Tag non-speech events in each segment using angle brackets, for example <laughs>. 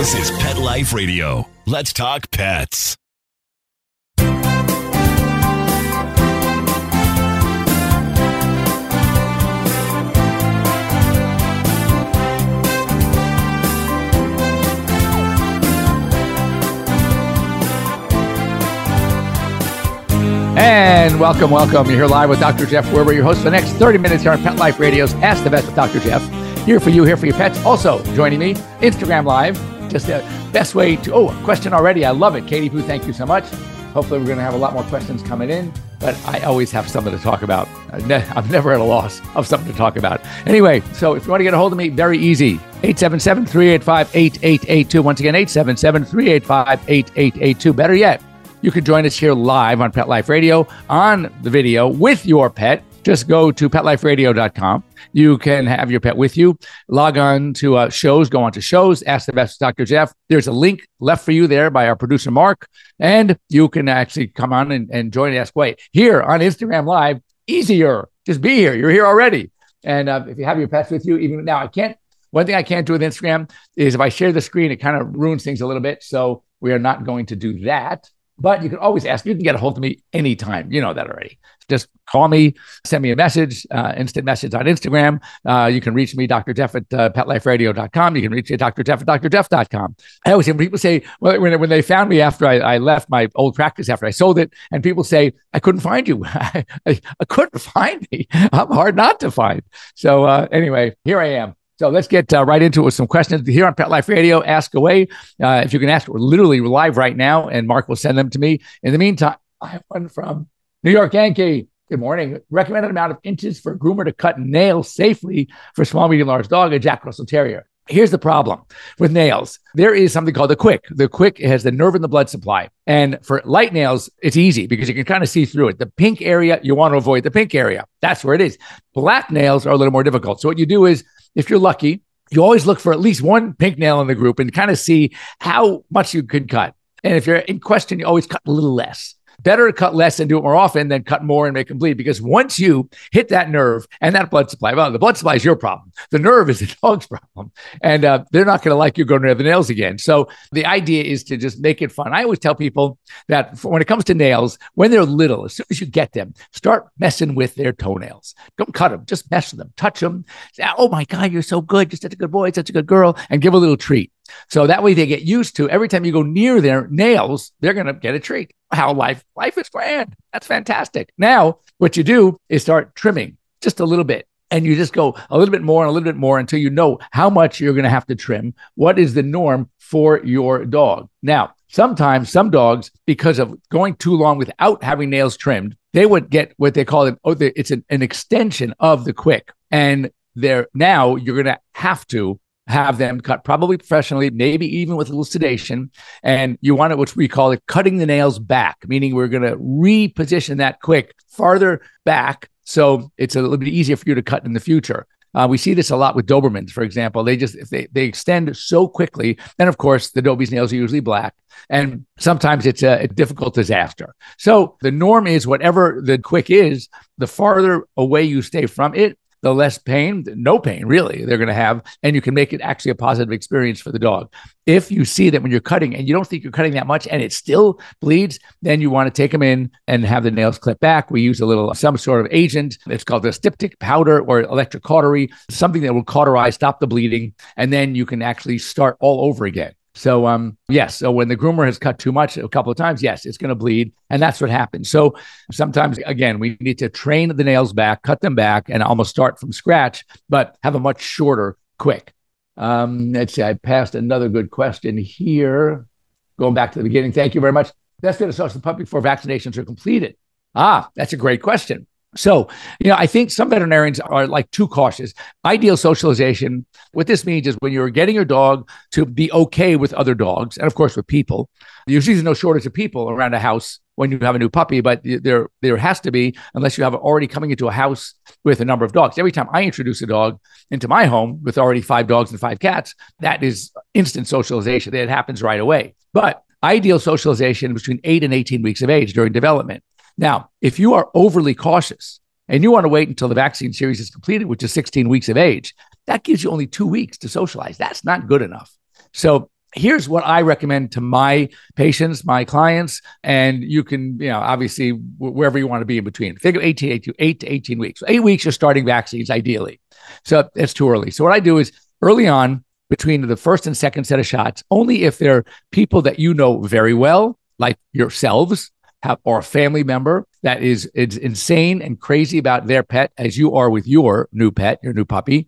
This is Pet Life Radio. Let's talk pets. And welcome, welcome. You're here live with Dr. Jeff Werber, your host for the next 30 minutes here on Pet Life Radio's Ask the Vet with Dr. Jeff. Here for you, here for your pets. Also joining me, Instagram Live. Just the best way to, oh, question already. I love it. Katie Poo, thank you so much. Hopefully, we're going to have a lot more questions coming in, but I always have something to talk about. I'm never at a loss of something to talk about. Anyway, so if you want to get a hold of me, very easy. 877 385 8882. Once again, 877 385 8882. Better yet, you can join us here live on Pet Life Radio on the video with your pet. Just go to petliferadio.com. You can have your pet with you. Log on to uh, shows, go on to shows, ask the Vet Dr. Jeff. There's a link left for you there by our producer, Mark. And you can actually come on and, and join Ask Wait here on Instagram Live. Easier. Just be here. You're here already. And uh, if you have your pets with you, even now, I can't. One thing I can't do with Instagram is if I share the screen, it kind of ruins things a little bit. So we are not going to do that. But you can always ask. You can get a hold of me anytime. You know that already. Just call me, send me a message, uh, instant message on Instagram. Uh, you can reach me, Dr. Jeff at uh, petliferadio.com. You can reach me, at Dr. Jeff at drjeff.com. I always hear people say, well, when, when they found me after I, I, left my old practice, after I sold it, and people say, I couldn't find you. <laughs> I, I, couldn't find me. <laughs> I'm hard not to find. So, uh, anyway, here I am. So let's get uh, right into it with some questions here on Pet Life Radio. Ask away. Uh, if you can ask, we're literally live right now, and Mark will send them to me. In the meantime, I have one from New York Yankee. Good morning. Recommended amount of inches for a groomer to cut nails safely for small, medium, large dog, a Jack Russell Terrier. Here's the problem with nails. There is something called the quick. The quick has the nerve in the blood supply. And for light nails, it's easy because you can kind of see through it. The pink area, you want to avoid the pink area. That's where it is. Black nails are a little more difficult. So what you do is if you're lucky, you always look for at least one pink nail in the group and kind of see how much you could cut. And if you're in question, you always cut a little less better to cut less and do it more often than cut more and make them bleed. Because once you hit that nerve and that blood supply, well, the blood supply is your problem. The nerve is the <laughs> dog's problem. And uh, they're not going to like you going near the nails again. So the idea is to just make it fun. I always tell people that when it comes to nails, when they're little, as soon as you get them, start messing with their toenails. Don't cut them, just mess with them, touch them. Say, oh my God, you're so good. You're such a good boy, such a good girl, and give a little treat. So that way they get used to every time you go near their nails, they're going to get a treat. How life life is grand. That's fantastic. Now, what you do is start trimming just a little bit. And you just go a little bit more and a little bit more until you know how much you're going to have to trim. What is the norm for your dog? Now, sometimes some dogs, because of going too long without having nails trimmed, they would get what they call it. Oh, it's an, an extension of the quick. And they're now you're going to have to have them cut probably professionally, maybe even with sedation. And you want it, what we call it, cutting the nails back, meaning we're going to reposition that quick farther back. So it's a little bit easier for you to cut in the future. Uh, we see this a lot with Dobermans, for example. They just if they they extend so quickly, and of course the Dobie's nails are usually black, and sometimes it's a, a difficult disaster. So the norm is whatever the quick is, the farther away you stay from it, the less pain, no pain really, they're going to have. And you can make it actually a positive experience for the dog. If you see that when you're cutting and you don't think you're cutting that much and it still bleeds, then you want to take them in and have the nails clipped back. We use a little, some sort of agent. It's called the styptic powder or electric cautery, something that will cauterize, stop the bleeding. And then you can actually start all over again. So um yes, so when the groomer has cut too much a couple of times, yes, it's going to bleed and that's what happens. So sometimes again, we need to train the nails back, cut them back and almost start from scratch, but have a much shorter quick. Um let's see, I passed another good question here. Going back to the beginning. Thank you very much. That's going to start the before vaccinations are completed. Ah, that's a great question. So, you know, I think some veterinarians are like too cautious. Ideal socialization, what this means is when you're getting your dog to be okay with other dogs, and of course with people, usually there's no shortage of people around a house when you have a new puppy, but there there has to be, unless you have already coming into a house with a number of dogs. Every time I introduce a dog into my home with already five dogs and five cats, that is instant socialization. That happens right away. But ideal socialization between eight and 18 weeks of age during development. Now, if you are overly cautious and you want to wait until the vaccine series is completed, which is 16 weeks of age, that gives you only two weeks to socialize. That's not good enough. So here's what I recommend to my patients, my clients, and you can, you know, obviously wherever you want to be in between. Think of 18, 18 8 to 18 weeks. Eight weeks, you're starting vaccines ideally. So it's too early. So what I do is early on between the first and second set of shots, only if they're people that you know very well, like yourselves, have, or a family member that is, is insane and crazy about their pet as you are with your new pet, your new puppy,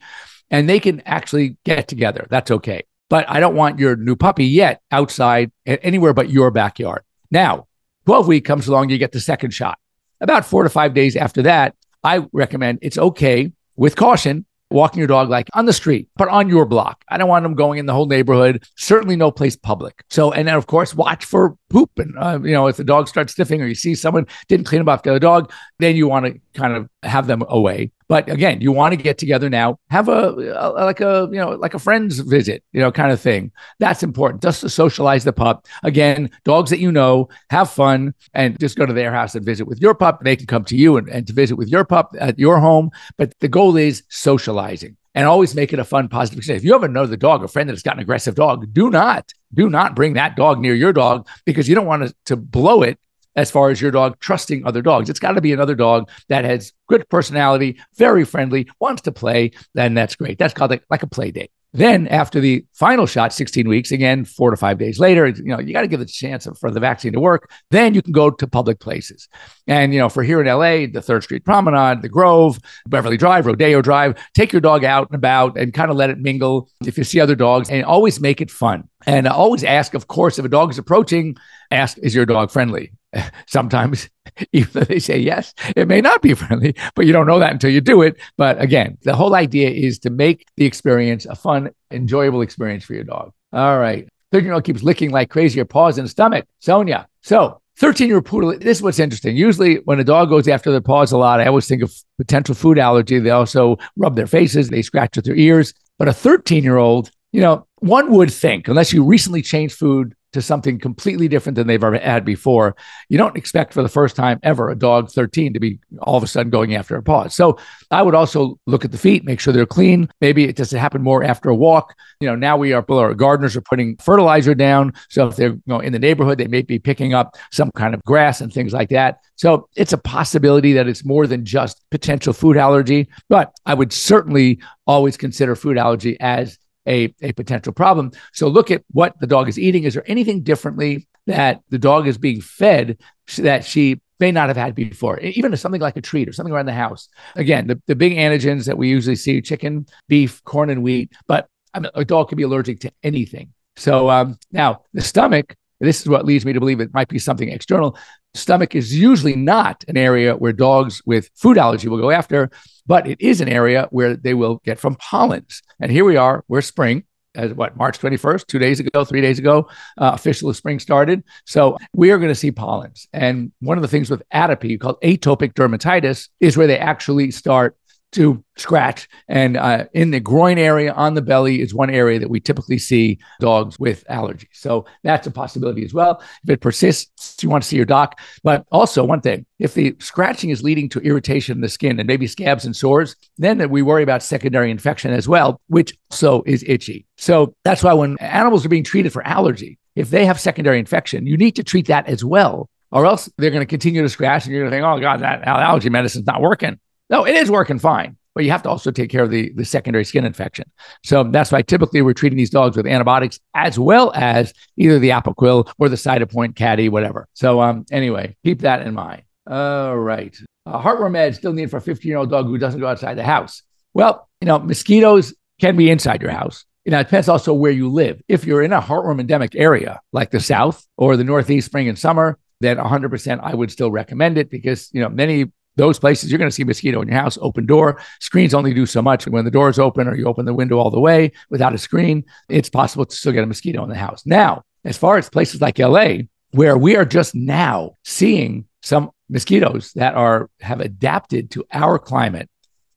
and they can actually get together. That's okay. But I don't want your new puppy yet outside anywhere but your backyard. Now, 12 week comes along, you get the second shot. About four to five days after that, I recommend it's okay with caution walking your dog like on the street, but on your block. I don't want them going in the whole neighborhood. Certainly no place public. So, and then of course, watch for poop. And, uh, you know, if the dog starts sniffing or you see someone didn't clean up after the dog, then you want to kind of have them away. But again, you want to get together now, have a, a, like a you know like a friend's visit, you know, kind of thing. That's important just to socialize the pup. Again, dogs that you know, have fun, and just go to their house and visit with your pup. They can come to you and, and to visit with your pup at your home. But the goal is socializing and always make it a fun, positive experience. If you ever know the dog, a friend that's got an aggressive dog, do not, do not bring that dog near your dog because you don't want to, to blow it as far as your dog trusting other dogs. It's got to be another dog that has good personality, very friendly, wants to play. Then that's great. That's called like, like a play date. Then after the final shot, 16 weeks, again, four to five days later, you know, you got to give it a chance for the vaccine to work. Then you can go to public places. And, you know, for here in LA, the Third Street Promenade, the Grove, Beverly Drive, Rodeo Drive, take your dog out and about and kind of let it mingle if you see other dogs and always make it fun. And uh, always ask, of course, if a dog is approaching, ask, is your dog friendly? <laughs> Sometimes, <laughs> even though they say yes, it may not be friendly, but you don't know that until you do it. But again, the whole idea is to make the experience a fun, enjoyable experience for your dog. All right. 13 year old keeps licking like crazy or paws the stomach. Sonia. So 13 year poodle, this is what's interesting. Usually, when a dog goes after their paws a lot, I always think of potential food allergy. They also rub their faces, they scratch with their ears. But a 13 year old, you know, one would think, unless you recently changed food to something completely different than they've ever had before. You don't expect for the first time ever a dog 13 to be all of a sudden going after a paw. So I would also look at the feet, make sure they're clean. Maybe it doesn't happen more after a walk. You know, now we are, our gardeners are putting fertilizer down. So if they're you know, in the neighborhood, they may be picking up some kind of grass and things like that. So it's a possibility that it's more than just potential food allergy, but I would certainly always consider food allergy as a, a potential problem. So look at what the dog is eating. Is there anything differently that the dog is being fed that she may not have had before, even something like a treat or something around the house. Again, the, the big antigens that we usually see chicken, beef, corn, and wheat, but I mean, a dog can be allergic to anything. So um, now the stomach, this is what leads me to believe it might be something external. Stomach is usually not an area where dogs with food allergy will go after, but it is an area where they will get from pollens. And here we are, we're spring. As what March 21st, two days ago, three days ago, uh, official spring started. So we are going to see pollens. And one of the things with atopy called atopic dermatitis is where they actually start to scratch. And uh, in the groin area on the belly is one area that we typically see dogs with allergies. So that's a possibility as well. If it persists, you want to see your doc. But also, one thing if the scratching is leading to irritation in the skin and maybe scabs and sores, then we worry about secondary infection as well, which also is itchy. So that's why when animals are being treated for allergy, if they have secondary infection, you need to treat that as well. Or else they're going to continue to scratch and you're going to think, oh, God, that allergy medicine's not working. No, it is working fine, but you have to also take care of the, the secondary skin infection. So that's why typically we're treating these dogs with antibiotics as well as either the Apoquel or the Cytopoint Caddy, whatever. So um, anyway, keep that in mind. All right. Uh, heartworm med still need for a 15 year old dog who doesn't go outside the house. Well, you know, mosquitoes can be inside your house. You know, it depends also where you live. If you're in a heartworm endemic area like the South or the Northeast spring and summer, then 100% I would still recommend it because, you know, many those places you're going to see mosquito in your house open door. Screens only do so much when the door is open or you open the window all the way without a screen. It's possible to still get a mosquito in the house. Now as far as places like la where we are just now seeing some mosquitoes that are have adapted to our climate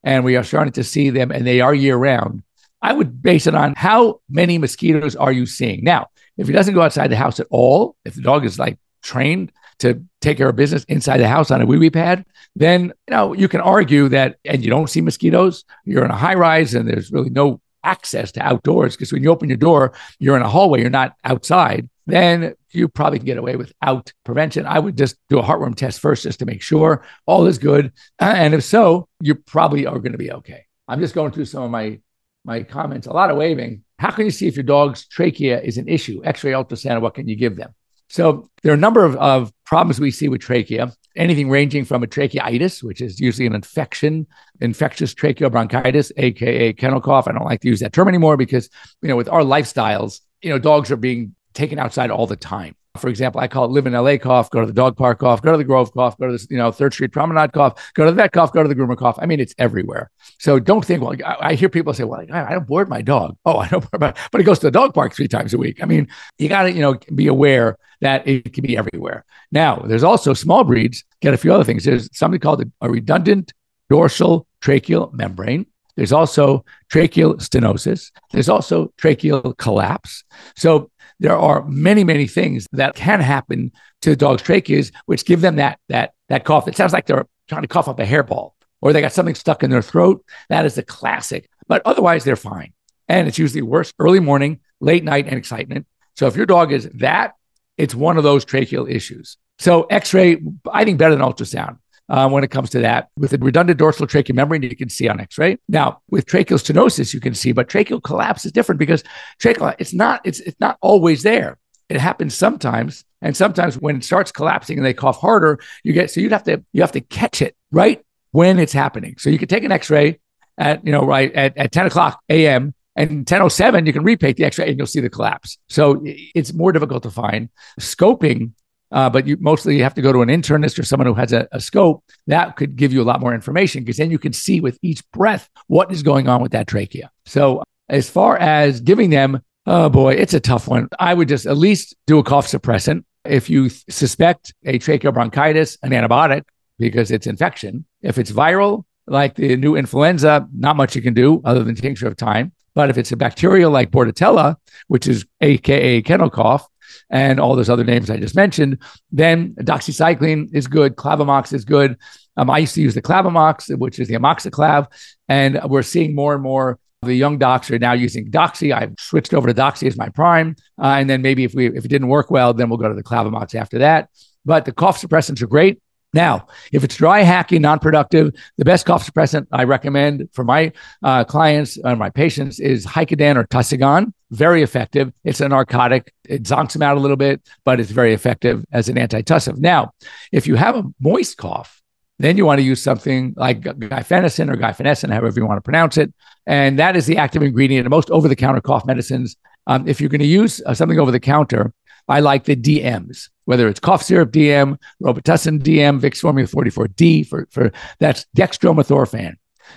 and we are starting to see them and they are year round i would base it on how many mosquitoes are you seeing? Now if he doesn't go outside the house at all if the dog is like trained to take care of business inside the house on a wee wee pad, then you know you can argue that, and you don't see mosquitoes. You're in a high rise, and there's really no access to outdoors, because when you open your door, you're in a hallway, you're not outside, then you probably can get away without prevention. I would just do a heartworm test first just to make sure all is good. And if so, you probably are going to be okay. I'm just going through some of my my comments. A lot of waving. How can you see if your dog's trachea is an issue? X-ray, ultrasound, what can you give them? So there are a number of, of problems we see with trachea. Anything ranging from a tracheitis, which is usually an infection, infectious tracheobronchitis, aka kennel cough. I don't like to use that term anymore because you know with our lifestyles, you know dogs are being taken outside all the time. For example, I call it live in LA cough, go to the dog park cough, go to the Grove cough, go to the you know Third Street Promenade cough, go to the vet cough, go to the groomer cough. I mean, it's everywhere. So don't think. Well, I, I hear people say, "Well, I, don't board my dog." Oh, <laughs> I don't board my, but he goes to the dog park three times a week. I mean, you got to you know be aware that it can be everywhere. Now, there's also small breeds get a few other things. There's something called a redundant dorsal tracheal membrane. There's also tracheal stenosis. There's also tracheal collapse. So there are many, many things that can happen to the dog's tracheas, which give them that that that cough. It sounds like they're trying to cough up a hairball or they got something stuck in their throat. That is a classic. But otherwise, they're fine. And it's usually worse early morning, late night, and excitement. So if your dog is that, it's one of those tracheal issues. So X-ray, I think better than ultrasound uh, when it comes to that. With a redundant dorsal tracheal membrane, you can see on X-ray. Now, with tracheal stenosis, you can see, but tracheal collapse is different because tracheal it's not it's it's not always there. It happens sometimes, and sometimes when it starts collapsing and they cough harder, you get so you'd have to you have to catch it right when it's happening. So you could take an X-ray at you know right at, at 10 o'clock a.m. And 1007, you can repaint the X-ray and you'll see the collapse. So it's more difficult to find. Scoping uh, but you mostly you have to go to an internist or someone who has a, a scope that could give you a lot more information because then you can see with each breath what is going on with that trachea. So as far as giving them, oh boy, it's a tough one. I would just at least do a cough suppressant. If you suspect a tracheobronchitis, an antibiotic because it's infection. If it's viral, like the new influenza, not much you can do other than tincture of time. But if it's a bacterial like Bordetella, which is AKA kennel cough, and all those other names I just mentioned, then doxycycline is good, Clavamox is good. Um, I used to use the Clavamox, which is the amoxiclav, and we're seeing more and more the young docs are now using Doxy. I've switched over to Doxy as my prime, uh, and then maybe if we if it didn't work well, then we'll go to the Clavamox after that. But the cough suppressants are great. Now, if it's dry, hacky, non productive, the best cough suppressant I recommend for my uh, clients and my patients is Hycodan or Tussigon. Very effective. It's a narcotic. It zonks them out a little bit, but it's very effective as an antitussive. Now, if you have a moist cough, then you want to use something like guaifenesin or guaifenesin, however you want to pronounce it. And that is the active ingredient in most over the counter cough medicines. Um, if you're going to use uh, something over the counter, I like the DMs, whether it's cough syrup DM, Robitussin DM, Vicks Formula 44D for, for that's dextromethorphan.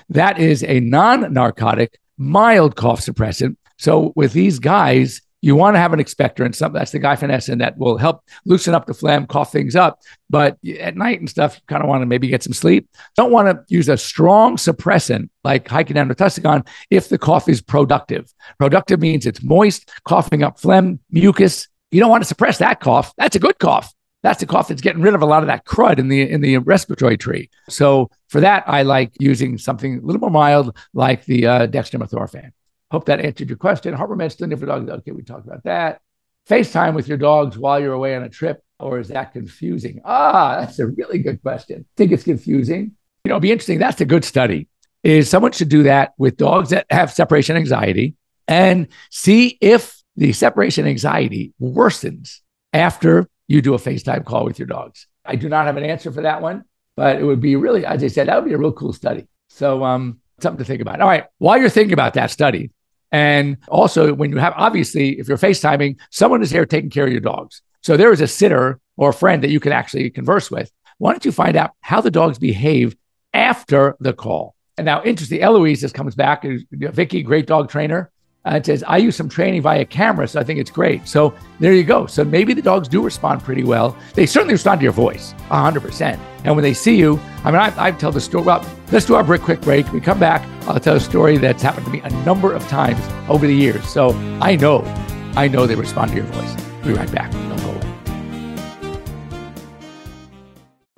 That is a non-narcotic, mild cough suppressant. So with these guys, you want to have an expectorant, that's the guaifenesin that will help loosen up the phlegm, cough things up. But at night and stuff, you kind of want to maybe get some sleep. Don't want to use a strong suppressant like Tussigon if the cough is productive. Productive means it's moist, coughing up phlegm, mucus, you don't want to suppress that cough. That's a good cough. That's a cough that's getting rid of a lot of that crud in the in the respiratory tree. So for that, I like using something a little more mild, like the uh, dextromethorphan. Hope that answered your question. Heartworm medicine for dogs. Okay, we talked about that. FaceTime with your dogs while you're away on a trip, or is that confusing? Ah, that's a really good question. Think it's confusing? You know, it'd be interesting. That's a good study. Is someone should do that with dogs that have separation anxiety and see if the separation anxiety worsens after you do a FaceTime call with your dogs. I do not have an answer for that one, but it would be really, as I said, that would be a real cool study. So, um, something to think about. All right. While you're thinking about that study, and also when you have, obviously, if you're FaceTiming, someone is here taking care of your dogs. So there is a sitter or a friend that you can actually converse with. Why don't you find out how the dogs behave after the call? And now, interesting, Eloise just comes back. Vicky, great dog trainer. Uh, it says, I use some training via camera, so I think it's great. So there you go. So maybe the dogs do respond pretty well. They certainly respond to your voice, 100%. And when they see you, I mean, I, I tell the story. Well, let's do our brick quick break. We come back. I'll tell a story that's happened to me a number of times over the years. So I know, I know they respond to your voice. We'll be right back. Don't go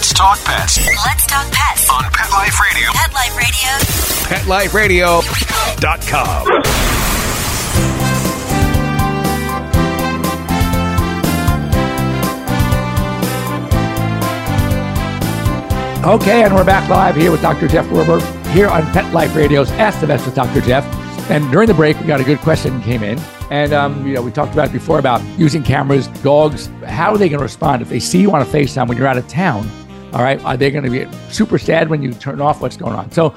Let's talk pets Let's talk pets. on Pet Life Radio. Pet Life Radio. PetLifeRadio.com. Okay, and we're back live here with Dr. Jeff Werber here on Pet Life Radio's Ask the Vet with Dr. Jeff. And during the break, we got a good question came in. And, um, you know, we talked about it before about using cameras, dogs, how are they going to respond if they see you on a FaceTime when you're out of town? All right. Are they going to be super sad when you turn off what's going on? So,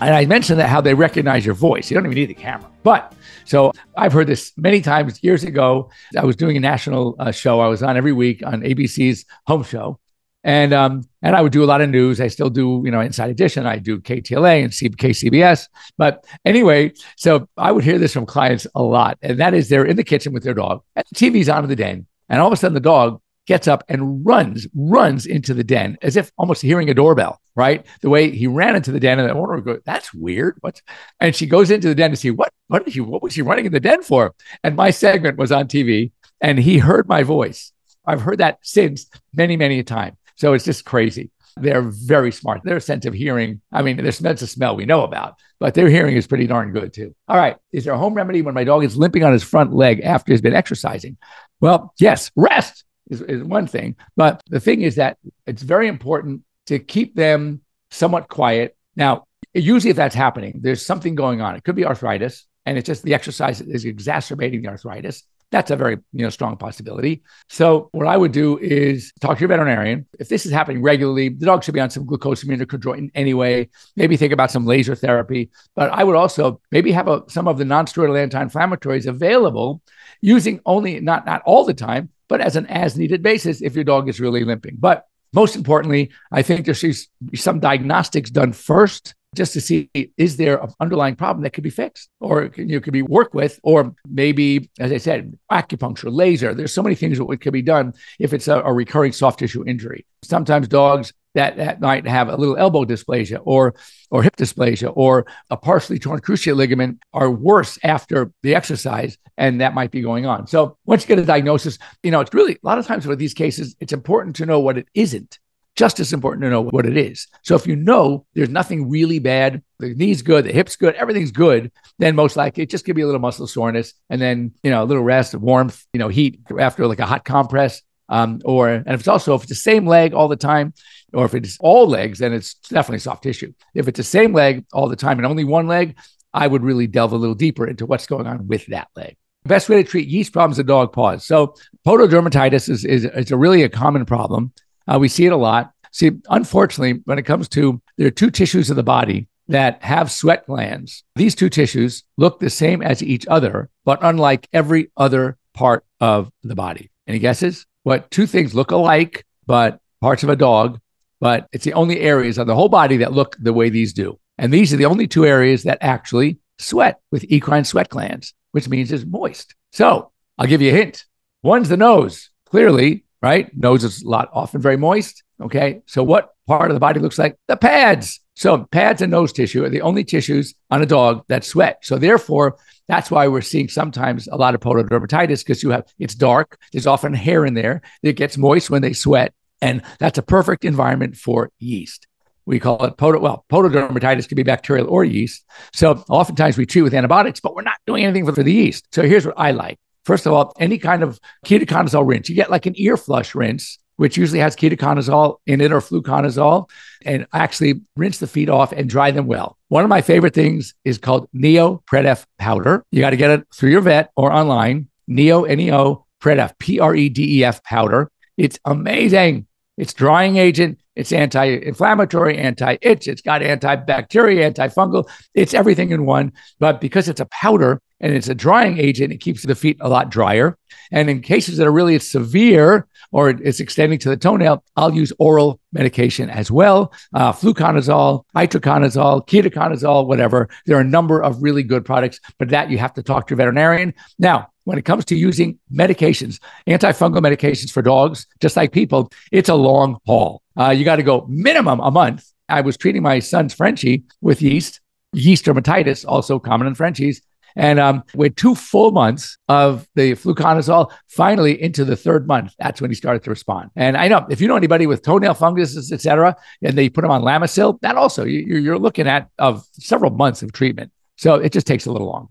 and I mentioned that how they recognize your voice. You don't even need the camera. But so I've heard this many times years ago. I was doing a national uh, show. I was on every week on ABC's home show and um, and I would do a lot of news. I still do, you know, Inside Edition. I do KTLA and KCBS. But anyway, so I would hear this from clients a lot, and that is they're in the kitchen with their dog, and the TV's on in the den, and all of a sudden the dog gets up and runs, runs into the den as if almost hearing a doorbell. Right, the way he ran into the den, and I owner would go, "That's weird." What? And she goes into the den to see what what did what was she running in the den for? And my segment was on TV, and he heard my voice. I've heard that since many many a time. So it's just crazy. They're very smart. Their sense of hearing, I mean, their sense of smell we know about, but their hearing is pretty darn good too. All right. Is there a home remedy when my dog is limping on his front leg after he's been exercising? Well, yes, rest is, is one thing. But the thing is that it's very important to keep them somewhat quiet. Now, usually if that's happening, there's something going on. It could be arthritis, and it's just the exercise is exacerbating the arthritis. That's a very you know strong possibility. So what I would do is talk to your veterinarian. If this is happening regularly, the dog should be on some glucosamine or chondroitin anyway. Maybe think about some laser therapy. But I would also maybe have a, some of the non-steroidal anti-inflammatories available, using only not not all the time, but as an as-needed basis if your dog is really limping. But most importantly, I think there should be some diagnostics done first just to see is there an underlying problem that could be fixed or you know, could be worked with or maybe as i said acupuncture laser there's so many things that could be done if it's a, a recurring soft tissue injury sometimes dogs that, that might have a little elbow dysplasia or or hip dysplasia or a partially torn cruciate ligament are worse after the exercise and that might be going on so once you get a diagnosis you know it's really a lot of times with these cases it's important to know what it isn't just as important to know what it is. So if you know there's nothing really bad, the knee's good, the hip's good, everything's good, then most likely it just could be a little muscle soreness and then, you know, a little rest, warmth, you know, heat after like a hot compress. Um, or, and if it's also, if it's the same leg all the time, or if it's all legs, then it's definitely soft tissue. If it's the same leg all the time and only one leg, I would really delve a little deeper into what's going on with that leg. Best way to treat yeast problems in dog paws. So, pododermatitis is, is, is a really a common problem. Uh, we see it a lot. See, unfortunately, when it comes to there are two tissues of the body that have sweat glands. These two tissues look the same as each other, but unlike every other part of the body. Any guesses? What two things look alike, but parts of a dog, but it's the only areas on the whole body that look the way these do. And these are the only two areas that actually sweat with eccrine sweat glands, which means it's moist. So I'll give you a hint. One's the nose. Clearly, right? Nose is a lot often very moist. Okay. So what part of the body looks like? The pads. So pads and nose tissue are the only tissues on a dog that sweat. So therefore, that's why we're seeing sometimes a lot of pododermatitis because you have it's dark. There's often hair in there. It gets moist when they sweat, and that's a perfect environment for yeast. We call it. Well, pododermatitis can be bacterial or yeast. So oftentimes we treat with antibiotics, but we're not doing anything for, the yeast. So here's what I like: First of all, any kind of ketoconazole rinse, you get like an ear flush rinse, which usually has ketoconazole in it or fluconazole, and actually rinse the feet off and dry them well. One of my favorite things is called Neo Predef powder. You got to get it through your vet or online. Neo, N E O, Predef, P R E D E F powder. It's amazing. It's drying agent. It's anti-inflammatory, anti-itch. It's got antibacterial, antifungal. It's everything in one. But because it's a powder and it's a drying agent, it keeps the feet a lot drier. And in cases that are really severe or it's extending to the toenail, I'll use oral medication as well. Uh, fluconazole, itraconazole, ketoconazole, whatever. There are a number of really good products, but that you have to talk to your veterinarian. Now, when it comes to using medications, antifungal medications for dogs, just like people, it's a long haul. Uh, you got to go minimum a month. I was treating my son's Frenchie with yeast, yeast dermatitis, also common in Frenchies. And um, with two full months of the fluconazole, finally into the third month, that's when he started to respond. And I know if you know anybody with toenail funguses, et cetera, and they put them on Lamisil, that also you, are looking at of several months of treatment. So it just takes a little long.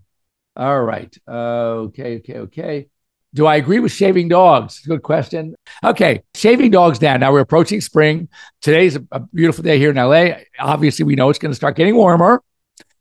All right. Uh, okay. Okay. Okay. Do I agree with shaving dogs? Good question. Okay, shaving dogs down. Now we're approaching spring. Today's a, beautiful day here in LA. Obviously, we know it's going to start getting warmer,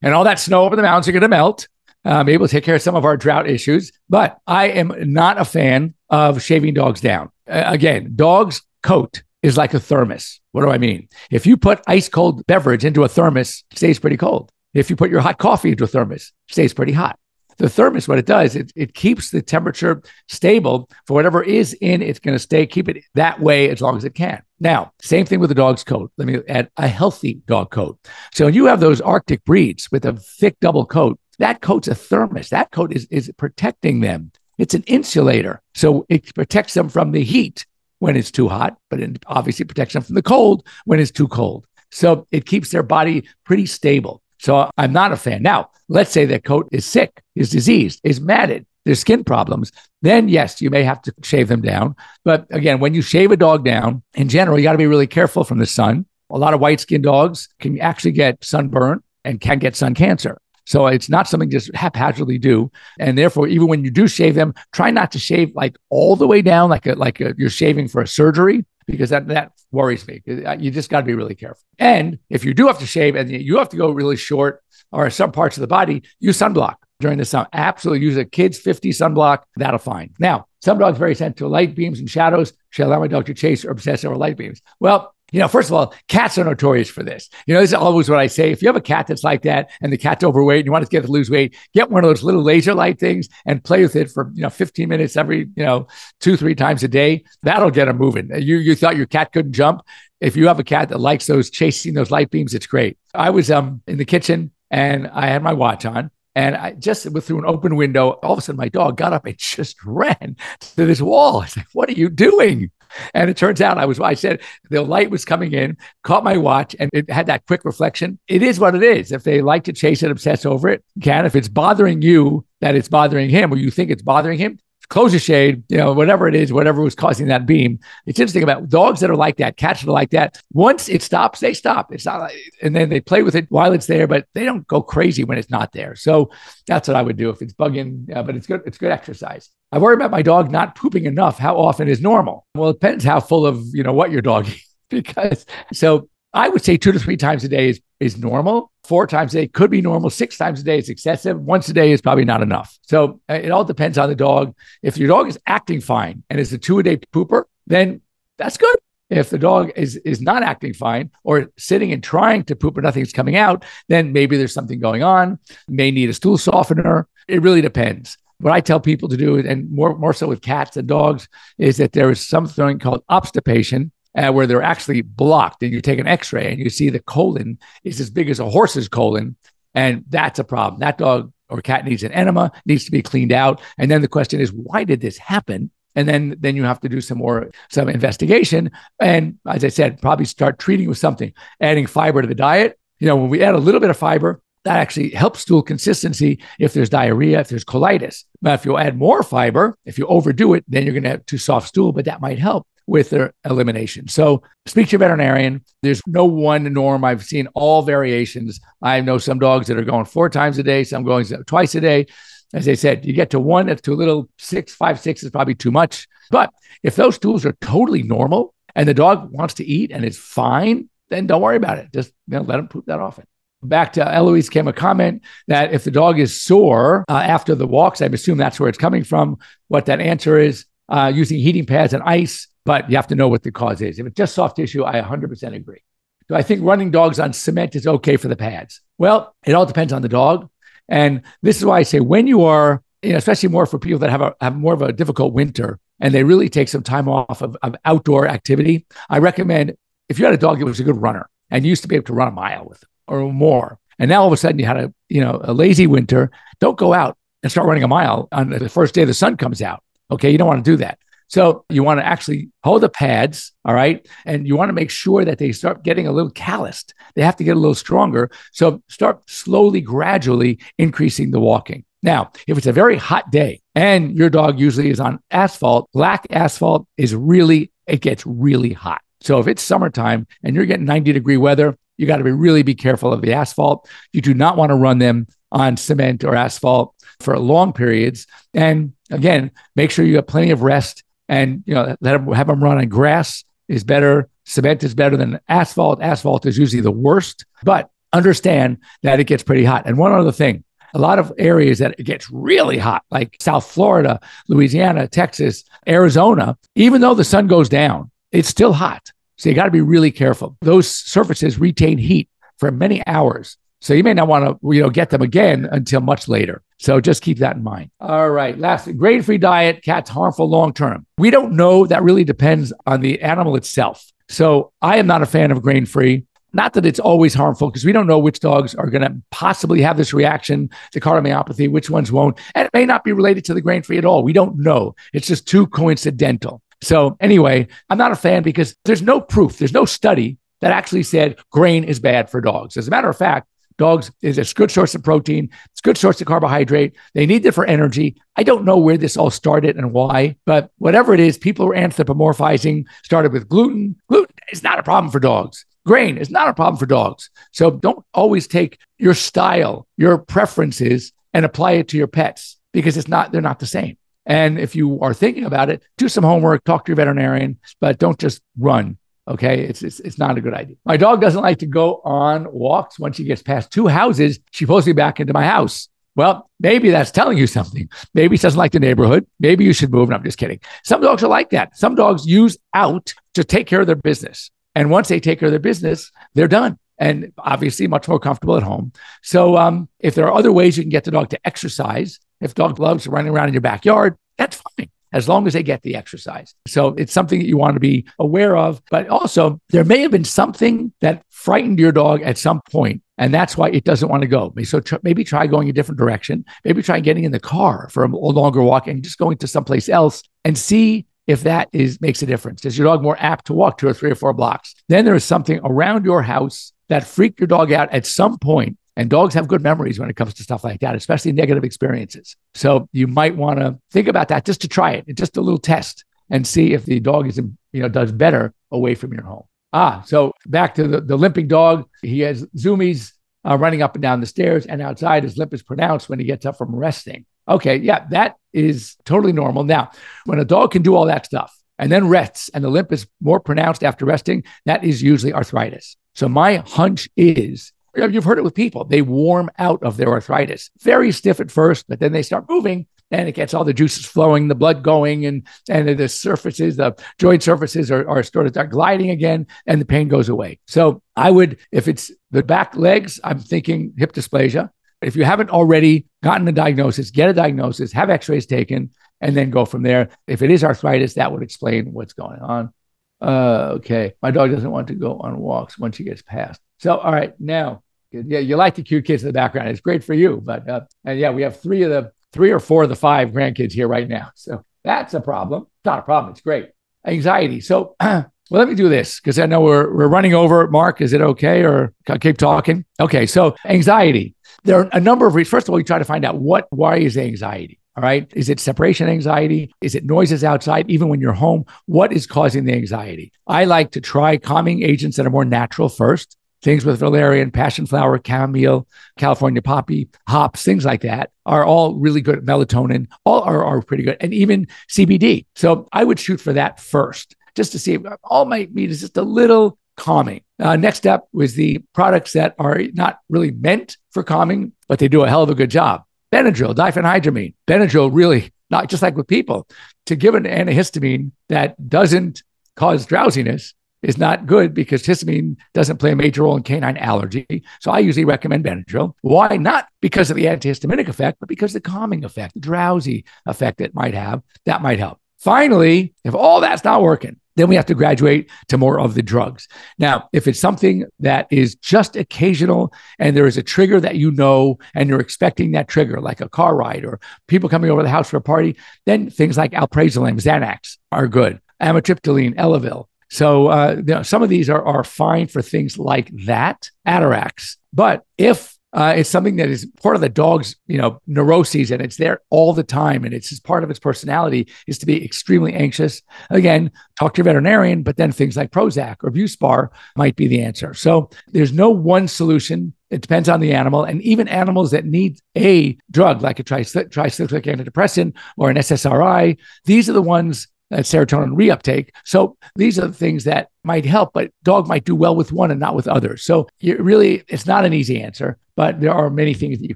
and all that snow over the mountains are going to melt. Able to take care of some of our drought issues, but I am not a fan of shaving dogs down. Uh, again, dogs' coat is like a thermos. What do I mean? If you put ice cold beverage into a thermos, stays pretty cold. If you put your hot coffee into a thermos, stays pretty hot. The thermos, what it does, it, it keeps the temperature stable for whatever is in. It's going to stay, keep it that way as long as it can. Now, same thing with the dog's coat. Let me add a healthy dog coat. So when you have those Arctic breeds with a thick double coat, that coat's a thermos. That coat is, is protecting them. It's an insulator. So it protects them from the heat when it's too hot, but it obviously protects them from the cold when it's too cold. So it keeps their body pretty stable. So I'm not a fan. Now, let's say that coat is sick, is diseased, is matted, there's skin problems. Then, yes, you may have to shave them down. But again, when you shave a dog down, in general, you got to be really careful from the sun. A lot of white skinned dogs can actually get sunburn and can get sun cancer. So it's not something just haphazardly do. And therefore, even when you do shave them, try not to shave like all the way down, like a, like a, you're shaving for a surgery, because that, that worries me. Uh, you just got to be really careful. And if you do have to shave and you have to go really short or some parts of the body, use sunblock during the sun. Absolutely use a kid's 50 sunblock. That'll fine. Now, some dogs very sensitive to light beams and shadows. Shall allow my dog to chase or obsess over light beams? Well, you know, first of all, cats are notorious for this. You know, this is always what I say. If you have a cat that's like that and the cat's overweight and you want to get to lose weight, get one of those little laser light things and play with it for, you know, 15 minutes every, you know, two, three times a day. That'll get them moving. You, you thought your cat couldn't jump. If you have a cat that likes those chasing those light beams, it's great. I was um in the kitchen and I had my watch on and I just through an open window, all of a sudden my dog got up and <laughs> just ran to this wall. I said, What are you doing? And it turns out I was, I said the light was coming in, caught my watch, and it had that quick reflection. It is what it is. If they like to chase it, obsess over it, can. If it's bothering you, that it's bothering him, or you think it's bothering him, close the shade, you know, whatever it is, whatever was causing that beam. It's interesting about dogs that are like that, cats that are like that. Once it stops, they stop. It's not like, and then they play with it while it's there, but they don't go crazy when it's not there. So that's what I would do if it's bugging, uh, but it's good. It's good exercise. I worry about my dog not pooping enough. How often is normal? Well, it depends how full of, you know, what your dog is <laughs> because so I would say two to three times a day is, is normal. Four times a day could be normal. Six times a day is excessive. Once a day is probably not enough. So uh, it all depends on the dog. If your dog is acting fine and is a two a day pooper, then that's good. If the dog is is not acting fine or sitting and trying to poop but nothing's coming out, then maybe there's something going on. May need a stool softener. It really depends. What I tell people to do, and more more so with cats and dogs, is that there is something called obstipation, uh, where they're actually blocked. And you take an x ray and you see the colon is as big as a horse's colon. And that's a problem. That dog or cat needs an enema, needs to be cleaned out. And then the question is, why did this happen? And then, then you have to do some more some investigation. And as I said, probably start treating with something, adding fiber to the diet. You know, when we add a little bit of fiber, that actually helps stool consistency if there's diarrhea, if there's colitis. But if you add more fiber, if you overdo it, then you're going to have too soft stool, but that might help with their elimination. So speak to your veterinarian. There's no one norm. I've seen all variations. I know some dogs that are going four times a day, some going twice a day. as I said, you get to one, that's too little. Six, five, six is probably too much. But if those stools are totally normal and the dog wants to eat and it's fine, then don't worry about it. Just you know, let them poop that often. Back to Eloise came a comment that if the dog is sore uh, after the walks, I assume that's where it's coming from. What that answer is uh, using heating pads and ice, but you have to know what the cause is. If it's just soft tissue, I 100% agree. Do I think running dogs on cement is okay for the pads? Well, it all depends on the dog. And this is why I say when you are, you know, especially more for people that have a, have more of a difficult winter and they really take some time off of, of outdoor activity, I recommend if you had a dog that was a good runner and used to be able to run a mile with them or more, and now all of a sudden you had a you know a lazy winter, don't go out and start running a mile on the first day the sun comes out. Okay, you don't want to do that. So you want to actually hold the pads, all right? And you want to make sure that they start getting a little calloused. They have to get a little stronger. So start slowly, gradually increasing the walking. Now, if it's a very hot day and your dog usually is on asphalt, black asphalt is really, it gets really hot. So if it's summertime and you're getting 90 degree weather, you got to be really be careful of the asphalt. You do not want to run them on cement or asphalt for long periods. And again, make sure you have plenty of rest and you know let them have them run on grass is better. Cement is better than asphalt. Asphalt is usually the worst, but understand that it gets pretty hot. And one other thing, a lot of areas that it gets really hot, like South Florida, Louisiana, Texas, Arizona, even though the sun goes down, it's still hot. So you got to be really careful. Those surfaces retain heat for many hours. So you may not want to, you know, get them again until much later. So just keep that in mind. All right. Last, grain-free diet, cats harmful long term. We don't know. That really depends on the animal itself. So I am not a fan of grain-free. Not that it's always harmful, because we don't know which dogs are going to possibly have this reaction to cardiomyopathy, which ones won't. And it may not be related to the grain free at all. We don't know. It's just too coincidental. So, anyway, I'm not a fan because there's no proof, there's no study that actually said grain is bad for dogs. As a matter of fact, dogs is a good source of protein, it's a good source of carbohydrate. They need it for energy. I don't know where this all started and why, but whatever it is, people are anthropomorphizing, started with gluten. Gluten is not a problem for dogs. Grain is not a problem for dogs. So don't always take your style, your preferences, and apply it to your pets because it's not, they're not the same. And if you are thinking about it, do some homework, talk to your veterinarian, but don't just run. Okay. It's, it's, it's not a good idea. My dog doesn't like to go on walks. Once she gets past two houses, she pulls me back into my house. Well, maybe that's telling you something. Maybe she doesn't like the neighborhood. Maybe you should move. And I'm just kidding. Some dogs are like that. Some dogs use out to take care of their business. And once they take care of their business, they're done and obviously much more comfortable at home. So, um, if there are other ways you can get the dog to exercise, if dog loves running around in your backyard, that's fine as long as they get the exercise. So it's something that you want to be aware of. But also, there may have been something that frightened your dog at some point, and that's why it doesn't want to go. So tr- maybe try going a different direction. Maybe try getting in the car for a longer walk and just going to someplace else and see if that is makes a difference. Is your dog more apt to walk two or three or four blocks? Then there is something around your house that freaked your dog out at some point and dogs have good memories when it comes to stuff like that, especially negative experiences. So you might want to think about that just to try it, just a little test and see if the dog is, you know, does better away from your home. Ah, so back to the, the limping dog. He has zoomies uh, running up and down the stairs, and outside his limp is pronounced when he gets up from resting. Okay, yeah, that is totally normal. Now, when a dog can do all that stuff and then rests and the limp is more pronounced after resting, that is usually arthritis. So my hunch is You've heard it with people. They warm out of their arthritis. Very stiff at first, but then they start moving and it gets all the juices flowing, the blood going, and and the surfaces, the joint surfaces are, are sort of start gliding again, and the pain goes away. So I would, if it's the back legs, I'm thinking hip dysplasia. If you haven't already gotten a diagnosis, get a diagnosis, have x-rays taken, and then go from there. If it is arthritis, that would explain what's going on. Uh, okay. My dog doesn't want to go on walks once she gets past. So, all right, now, yeah, you like the cute kids in the background. It's great for you, but uh, and yeah, we have three of the three or four of the five grandkids here right now. So that's a problem. Not a problem. It's great. Anxiety. So, <clears throat> well, let me do this because I know we're we're running over. Mark, is it okay, or keep talking? Okay. So, anxiety. There are a number of reasons. First of all, you try to find out what why is anxiety. All right. Is it separation anxiety? Is it noises outside, even when you're home? What is causing the anxiety? I like to try calming agents that are more natural first. Things with valerian, passion flower, chamomile, California poppy, hops, things like that are all really good. Melatonin, all are, are pretty good. And even CBD. So I would shoot for that first just to see if all my meat is just a little calming. Uh, next up was the products that are not really meant for calming, but they do a hell of a good job. Benadryl, diphenhydramine. Benadryl really, not just like with people, to give an antihistamine that doesn't cause drowsiness is not good because histamine doesn't play a major role in canine allergy. So I usually recommend Benadryl. Why? Not because of the antihistaminic effect, but because the calming effect, the drowsy effect it might have, that might help. Finally, if all that's not working, then we have to graduate to more of the drugs. Now, if it's something that is just occasional and there is a trigger that you know and you're expecting that trigger, like a car ride or people coming over the house for a party, then things like alprazolam, Xanax are good. Amitriptyline, Elavil. So uh, you know, some of these are, are fine for things like that, Atarax. But if uh, it's something that is part of the dog's, you know, neuroses, and it's there all the time, and it's just part of its personality is to be extremely anxious. Again, talk to your veterinarian, but then things like Prozac or Buspar might be the answer. So there's no one solution. It depends on the animal, and even animals that need a drug like a tricyclic antidepressant or an SSRI, these are the ones that serotonin reuptake. So these are the things that might help, but dog might do well with one and not with others. So really, it's not an easy answer, but there are many things that you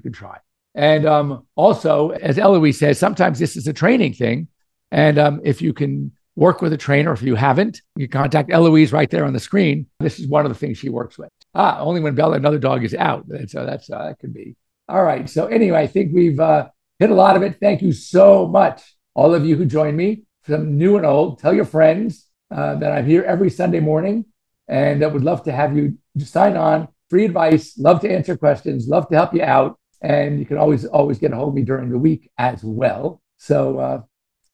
can try. And um, also, as Eloise says, sometimes this is a training thing. And um, if you can work with a trainer, if you haven't, you contact Eloise right there on the screen. This is one of the things she works with. Ah, only when Bella, another dog, is out. And So that's uh, that could be. All right. So anyway, I think we've uh, hit a lot of it. Thank you so much, all of you who joined me some new and old. Tell your friends uh, that I'm here every Sunday morning and I would love to have you sign on. Free advice, love to answer questions, love to help you out. And you can always, always get a hold of me during the week as well. So uh,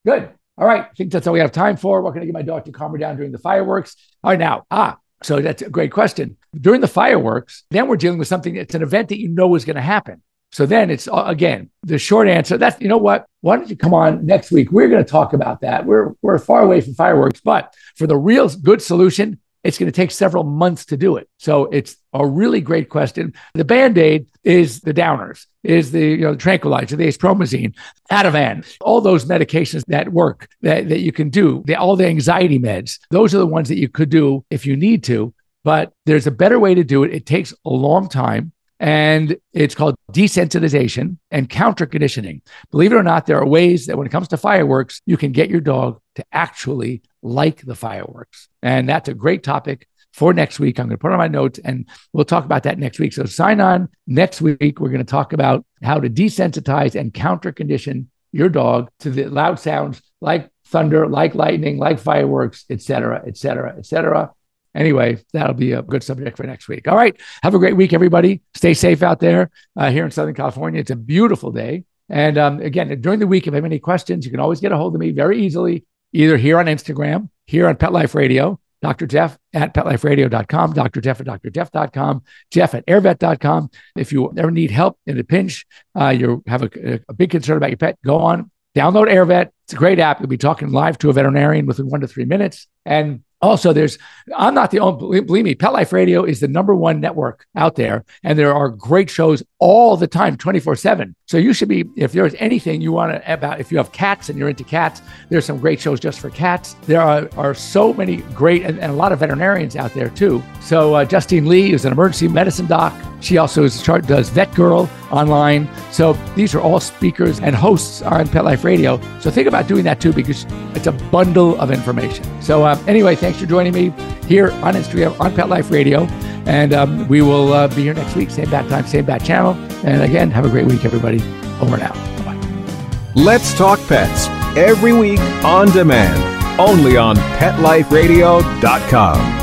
good. All right. I think that's all we have time for. What can I get my dog to calm her down during the fireworks. All right. Now, ah, so that's a great question. During the fireworks, then we're dealing with something that's an event that you know is going to happen. So then it's uh, again the short answer. That's you know what? Why don't you come on next week? We're going to talk about that. We're we're far away from fireworks, but for the real good solution, it's going to take several months to do it. So it's a really great question. The band aid is the downers, is the you know the tranquilizer, the acepromazine, Ativan, all those medications that work that, that you can do. The, all the anxiety meds. Those are the ones that you could do if you need to. But there's a better way to do it. It takes a long time. And it's called desensitization and counter conditioning. Believe it or not, there are ways that when it comes to fireworks, you can get your dog to actually like the fireworks. And that's a great topic for next week. I'm going to put on my notes and we'll talk about that next week. So sign on next week. We're going to talk about how to desensitize and counter condition your dog to the loud sounds like thunder, like lightning, like fireworks, et cetera, et cetera, et cetera. Anyway, that'll be a good subject for next week. All right. Have a great week, everybody. Stay safe out there uh, here in Southern California. It's a beautiful day. And um, again, during the week, if you have any questions, you can always get a hold of me very easily, either here on Instagram, here on Pet Life Radio, Dr. Jeff at petliferadio.com, Dr. Jeff at drjeff.com, Jeff at airvet.com. If you ever need help in a pinch, uh, you have a, a big concern about your pet, go on, download AirVet. It's a great app. You'll be talking live to a veterinarian within one to three minutes. And also, there's, I'm not the only, believe me, Pet Life Radio is the number one network out there. And there are great shows all the time, 24 7. So you should be, if there's anything you want to about, if you have cats and you're into cats, there's some great shows just for cats. There are, are so many great, and, and a lot of veterinarians out there too. So uh, Justine Lee is an emergency medicine doc. She also is, does Vet Girl online. So these are all speakers and hosts on Pet Life Radio. So think about doing that too, because it's a bundle of information. So uh, anyway, thanks for joining me here on Instagram on Pet Life Radio. And um, we will uh, be here next week, same bat time, same bat channel. And again, have a great week, everybody. Over now. Let's talk pets every week on demand, only on PetLifeRadio.com.